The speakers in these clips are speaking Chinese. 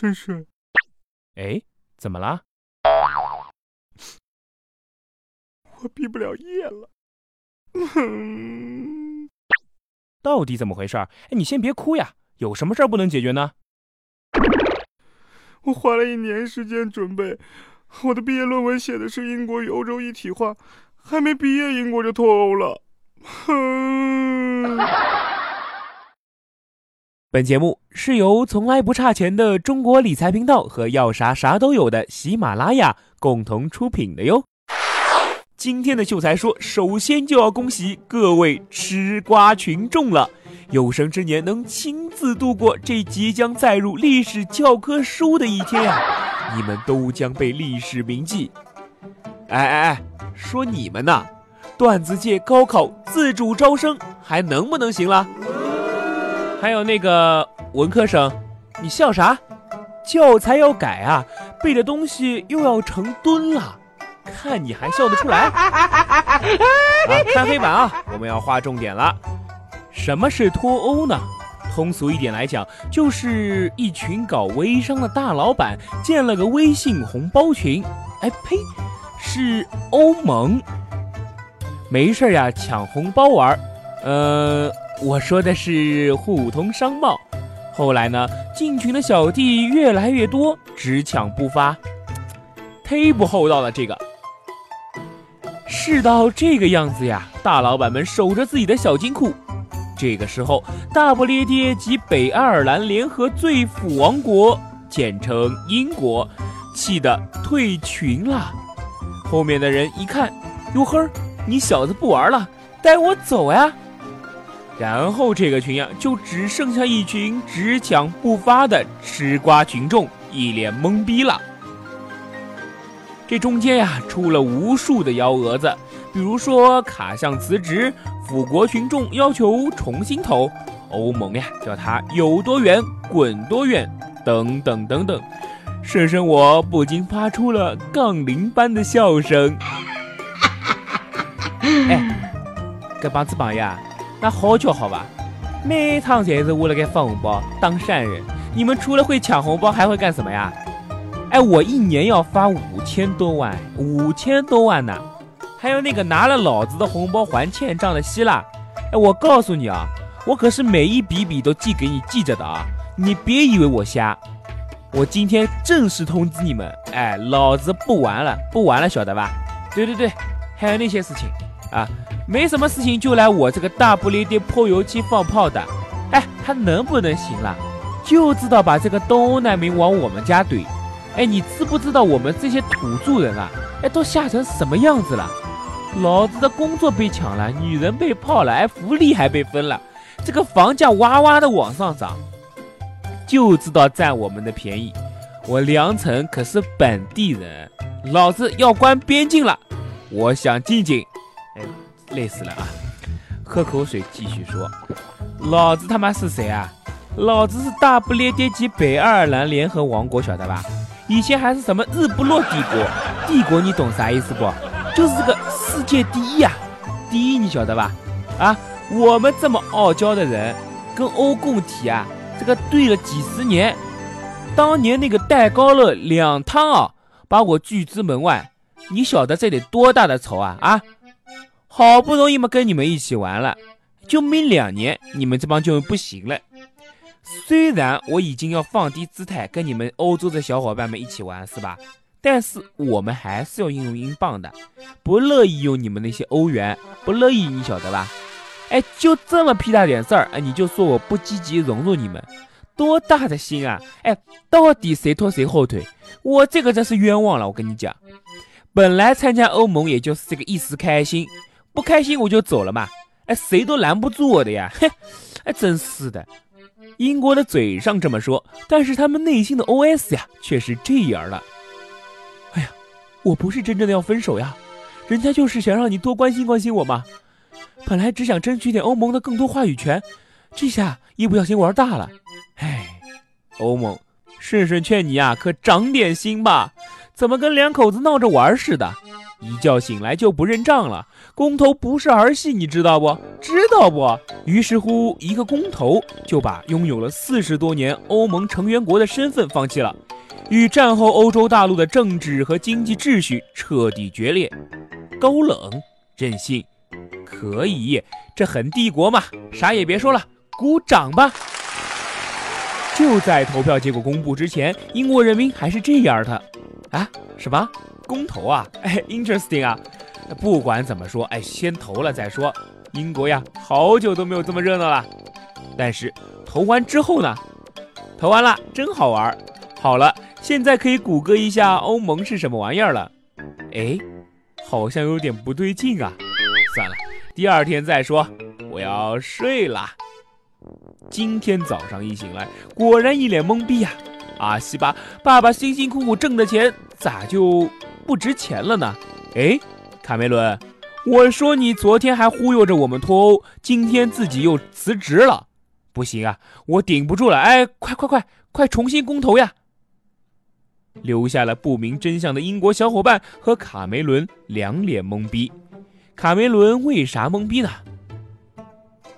顺顺，哎，怎么了？我毕不了业了。到底怎么回事？哎，你先别哭呀，有什么事儿不能解决呢？我花了一年时间准备，我的毕业论文写的是英国与欧洲一体化，还没毕业，英国就脱欧了。哼。本节目是由从来不差钱的中国理财频道和要啥啥都有的喜马拉雅共同出品的哟。今天的秀才说，首先就要恭喜各位吃瓜群众了，有生之年能亲自度过这即将载入历史教科书的一天呀！你们都将被历史铭记。哎哎哎，说你们呢？段子界高考自主招生还能不能行了？还有那个文科生，你笑啥？教材要改啊，背的东西又要成吨了。看你还笑得出来？啊，看黑板啊！我们要划重点了。什么是脱欧呢？通俗一点来讲，就是一群搞微商的大老板建了个微信红包群。哎呸，是欧盟。没事呀，抢红包玩。呃，我说的是互通商贸。后来呢，进群的小弟越来越多，只抢不发，忒不厚道了这个。事到这个样子呀，大老板们守着自己的小金库。这个时候，大不列颠及北爱尔兰联合最富王国（简称英国）气得退群了。后面的人一看，哟呵，你小子不玩了，带我走呀！然后这个群呀，就只剩下一群只抢不发的吃瓜群众，一脸懵逼了。这中间呀，出了无数的幺蛾子，比如说卡项辞职，辅国群众要求重新投，欧盟呀叫他有多远滚多远，等等等等。婶婶我不禁发出了杠铃般的笑声。哎，这帮子朋友啊，那好巧好吧？每趟才是我来给发红包当善人，你们除了会抢红包，还会干什么呀？哎，我一年要发五千多万，五千多万呢！还有那个拿了老子的红包还欠账的希腊，哎，我告诉你啊，我可是每一笔笔都记给你记着的啊！你别以为我瞎，我今天正式通知你们，哎，老子不玩了，不玩了，晓得吧？对对对，还有那些事情啊，没什么事情就来我这个大不列颠泼油漆放炮的，哎，还能不能行了？就知道把这个东欧难民往我们家怼。哎，你知不知道我们这些土著人啊？哎，都吓成什么样子了？老子的工作被抢了，女人被泡了，哎，福利还被分了，这个房价哇哇的往上涨，就知道占我们的便宜。我梁辰可是本地人，老子要关边境了，我想静静。累死了啊！喝口水，继续说。老子他妈是谁啊？老子是大不列颠及北爱尔兰联合王国，晓得吧？以前还是什么日不落帝国，帝国你懂啥意思不？就是这个世界第一呀，第一你晓得吧？啊，我们这么傲娇的人，跟欧共体啊，这个对了几十年，当年那个戴高乐两趟啊，把我拒之门外，你晓得这得多大的仇啊啊！好不容易嘛跟你们一起玩了，就没两年，你们这帮就不行了。虽然我已经要放低姿态跟你们欧洲的小伙伴们一起玩，是吧？但是我们还是要用英镑的，不乐意用你们那些欧元，不乐意，你晓得吧？哎，就这么屁大点事儿，哎，你就说我不积极融入你们，多大的心啊！哎，到底谁拖谁后腿？我这个真是冤枉了，我跟你讲，本来参加欧盟也就是这个一时开心，不开心我就走了嘛，哎，谁都拦不住我的呀！嘿，哎，真是的。英国的嘴上这么说，但是他们内心的 OS 呀，却是这样的。哎呀，我不是真正的要分手呀，人家就是想让你多关心关心我嘛。本来只想争取点欧盟的更多话语权，这下一不小心玩大了。哎，欧盟，顺顺劝你呀，可长点心吧，怎么跟两口子闹着玩似的？一觉醒来就不认账了。公投不是儿戏，你知道不？知道不？于是乎，一个公投就把拥有了四十多年欧盟成员国的身份放弃了，与战后欧洲大陆的政治和经济秩序彻底决裂。高冷任性，可以，这很帝国嘛！啥也别说了，鼓掌吧！就在投票结果公布之前，英国人民还是这样的啊？什么公投啊？哎，interesting 啊！不管怎么说，哎，先投了再说。英国呀，好久都没有这么热闹了。但是投完之后呢？投完了，真好玩。好了，现在可以谷歌一下欧盟是什么玩意儿了。哎，好像有点不对劲啊。算了，第二天再说。我要睡了。今天早上一醒来，果然一脸懵逼呀！阿西吧，爸爸辛辛苦苦挣的钱咋就不值钱了呢？哎，卡梅伦，我说你昨天还忽悠着我们脱欧，今天自己又辞职了，不行啊，我顶不住了！哎，快快快快重新公投呀！留下了不明真相的英国小伙伴和卡梅伦两脸懵逼。卡梅伦为啥懵逼呢？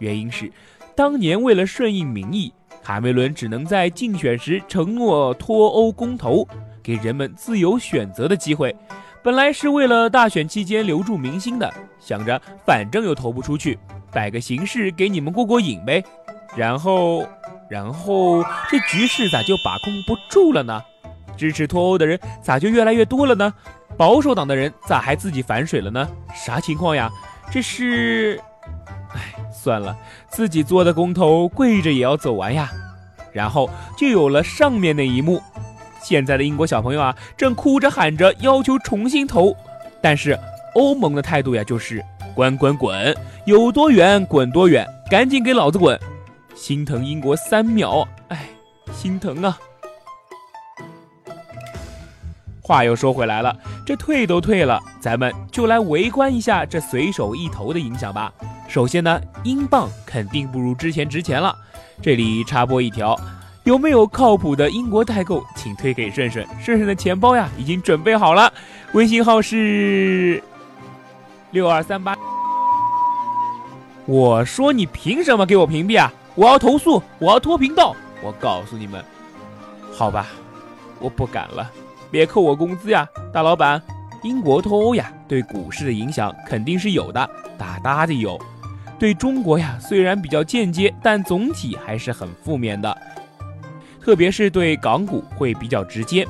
原因是。当年为了顺应民意，卡梅伦只能在竞选时承诺脱欧公投，给人们自由选择的机会。本来是为了大选期间留住民心的，想着反正又投不出去，摆个形式给你们过过瘾呗。然后，然后这局势咋就把控不住了呢？支持脱欧的人咋就越来越多了呢？保守党的人咋还自己反水了呢？啥情况呀？这是……哎。算了，自己做的公投跪着也要走完呀，然后就有了上面那一幕。现在的英国小朋友啊，正哭着喊着要求重新投，但是欧盟的态度呀，就是滚滚滚，有多远滚多远，赶紧给老子滚！心疼英国三秒，哎，心疼啊！话又说回来了，这退都退了，咱们就来围观一下这随手一投的影响吧。首先呢，英镑肯定不如之前值钱了。这里插播一条，有没有靠谱的英国代购，请推给顺顺。顺顺的钱包呀，已经准备好了，微信号是六二三八。我说你凭什么给我屏蔽啊？我要投诉，我要脱频道。我告诉你们，好吧，我不敢了，别扣我工资呀，大老板。英国脱欧呀，对股市的影响肯定是有的，大大的有。对中国呀，虽然比较间接，但总体还是很负面的，特别是对港股会比较直接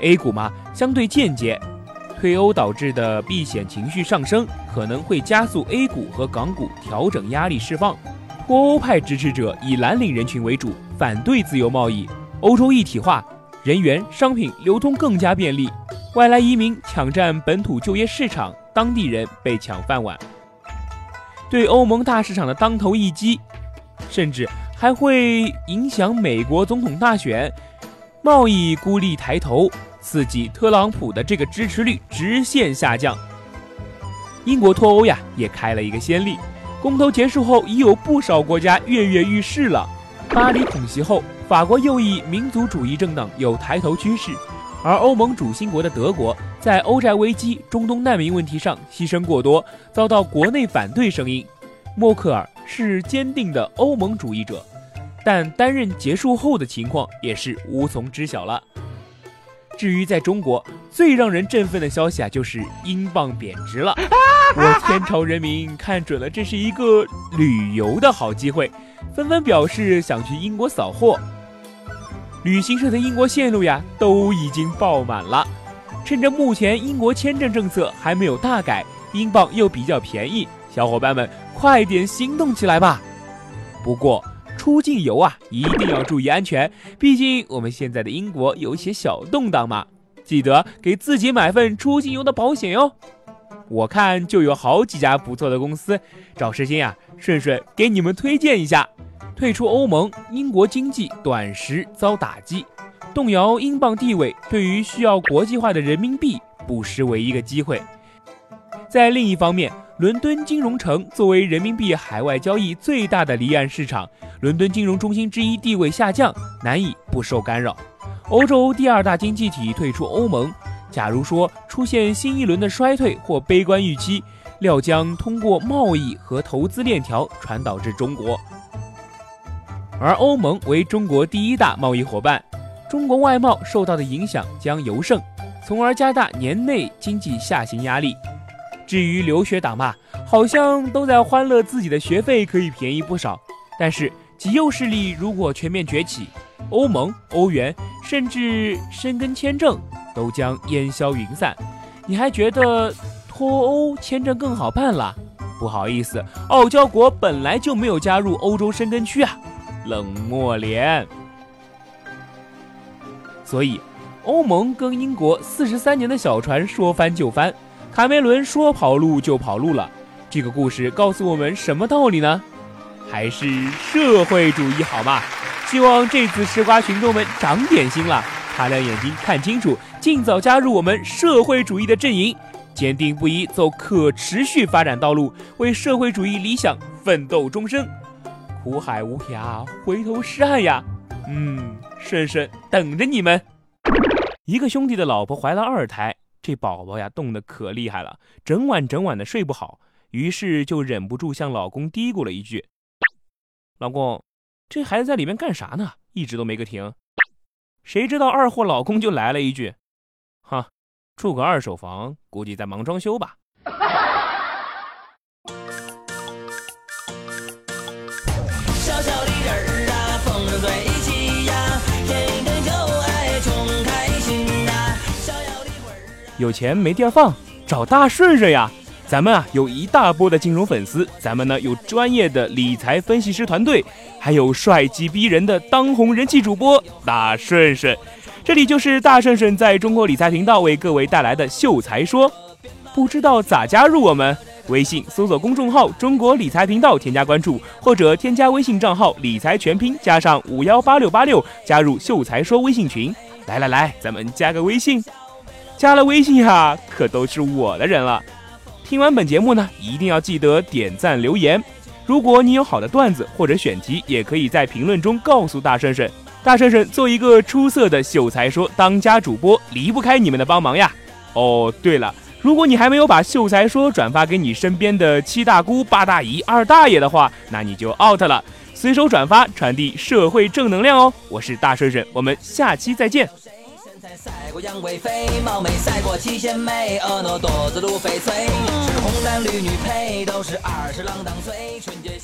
，A 股嘛相对间接。退欧导致的避险情绪上升，可能会加速 A 股和港股调整压力释放。脱欧派支持者以蓝领人群为主，反对自由贸易，欧洲一体化，人员、商品流通更加便利，外来移民抢占本土就业市场，当地人被抢饭碗。对欧盟大市场的当头一击，甚至还会影响美国总统大选，贸易孤立抬头，刺激特朗普的这个支持率直线下降。英国脱欧呀，也开了一个先例。公投结束后，已有不少国家跃跃欲试了。巴黎恐袭后，法国右翼民族主义政党有抬头趋势，而欧盟主心国的德国。在欧债危机、中东难民问题上牺牲过多，遭到国内反对声音。默克尔是坚定的欧盟主义者，但担任结束后的情况也是无从知晓了。至于在中国，最让人振奋的消息啊，就是英镑贬值了。我天朝人民看准了这是一个旅游的好机会，纷纷表示想去英国扫货。旅行社的英国线路呀，都已经爆满了。趁着目前英国签证政策还没有大改，英镑又比较便宜，小伙伴们快点行动起来吧！不过出境游啊，一定要注意安全，毕竟我们现在的英国有一些小动荡嘛。记得给自己买份出境游的保险哟。我看就有好几家不错的公司，找时间呀，顺顺给你们推荐一下。退出欧盟，英国经济短时遭打击。动摇英镑地位，对于需要国际化的人民币，不失为一个机会。在另一方面，伦敦金融城作为人民币海外交易最大的离岸市场，伦敦金融中心之一地位下降，难以不受干扰。欧洲第二大经济体退出欧盟，假如说出现新一轮的衰退或悲观预期，料将通过贸易和投资链条传导至中国。而欧盟为中国第一大贸易伙伴，中国外贸受到的影响将尤甚，从而加大年内经济下行压力。至于留学党嘛，好像都在欢乐自己的学费可以便宜不少，但是极右势力如果全面崛起，欧盟、欧元甚至申根签证都将烟消云散。你还觉得脱欧签证更好办了？不好意思，傲娇国本来就没有加入欧洲申根区啊。冷漠脸。所以，欧盟跟英国四十三年的小船说翻就翻，卡梅伦说跑路就跑路了。这个故事告诉我们什么道理呢？还是社会主义好嘛？希望这次吃瓜群众们长点心了，擦亮眼睛看清楚，尽早加入我们社会主义的阵营，坚定不移走可持续发展道路，为社会主义理想奋斗终生。苦海无涯，回头是岸呀！嗯，顺顺等着你们。一个兄弟的老婆怀了二胎，这宝宝呀冻得可厉害了，整晚整晚的睡不好，于是就忍不住向老公嘀咕了一句：“老公，这孩子在里面干啥呢？一直都没个停。”谁知道二货老公就来了一句：“哈，住个二手房，估计在忙装修吧。”有钱没地儿放，找大顺顺呀！咱们啊有一大波的金融粉丝，咱们呢有专业的理财分析师团队，还有帅气逼人的当红人气主播大顺顺。这里就是大顺顺在中国理财频道为各位带来的秀才说。不知道咋加入我们？微信搜索公众号“中国理财频道”，添加关注，或者添加微信账号“理财全拼”加上五幺八六八六，加入秀才说微信群。来来来，咱们加个微信。加了微信哈，可都是我的人了。听完本节目呢，一定要记得点赞留言。如果你有好的段子或者选题，也可以在评论中告诉大顺顺。大顺顺做一个出色的秀才说当家主播，离不开你们的帮忙呀。哦，对了，如果你还没有把秀才说转发给你身边的七大姑八大姨二大爷的话，那你就 out 了。随手转发，传递社会正能量哦。我是大顺顺，我们下期再见。过杨贵妃，貌美赛过七仙妹，婀娜多姿如翡翠，是红男绿女配，都是二十郎当岁，纯洁。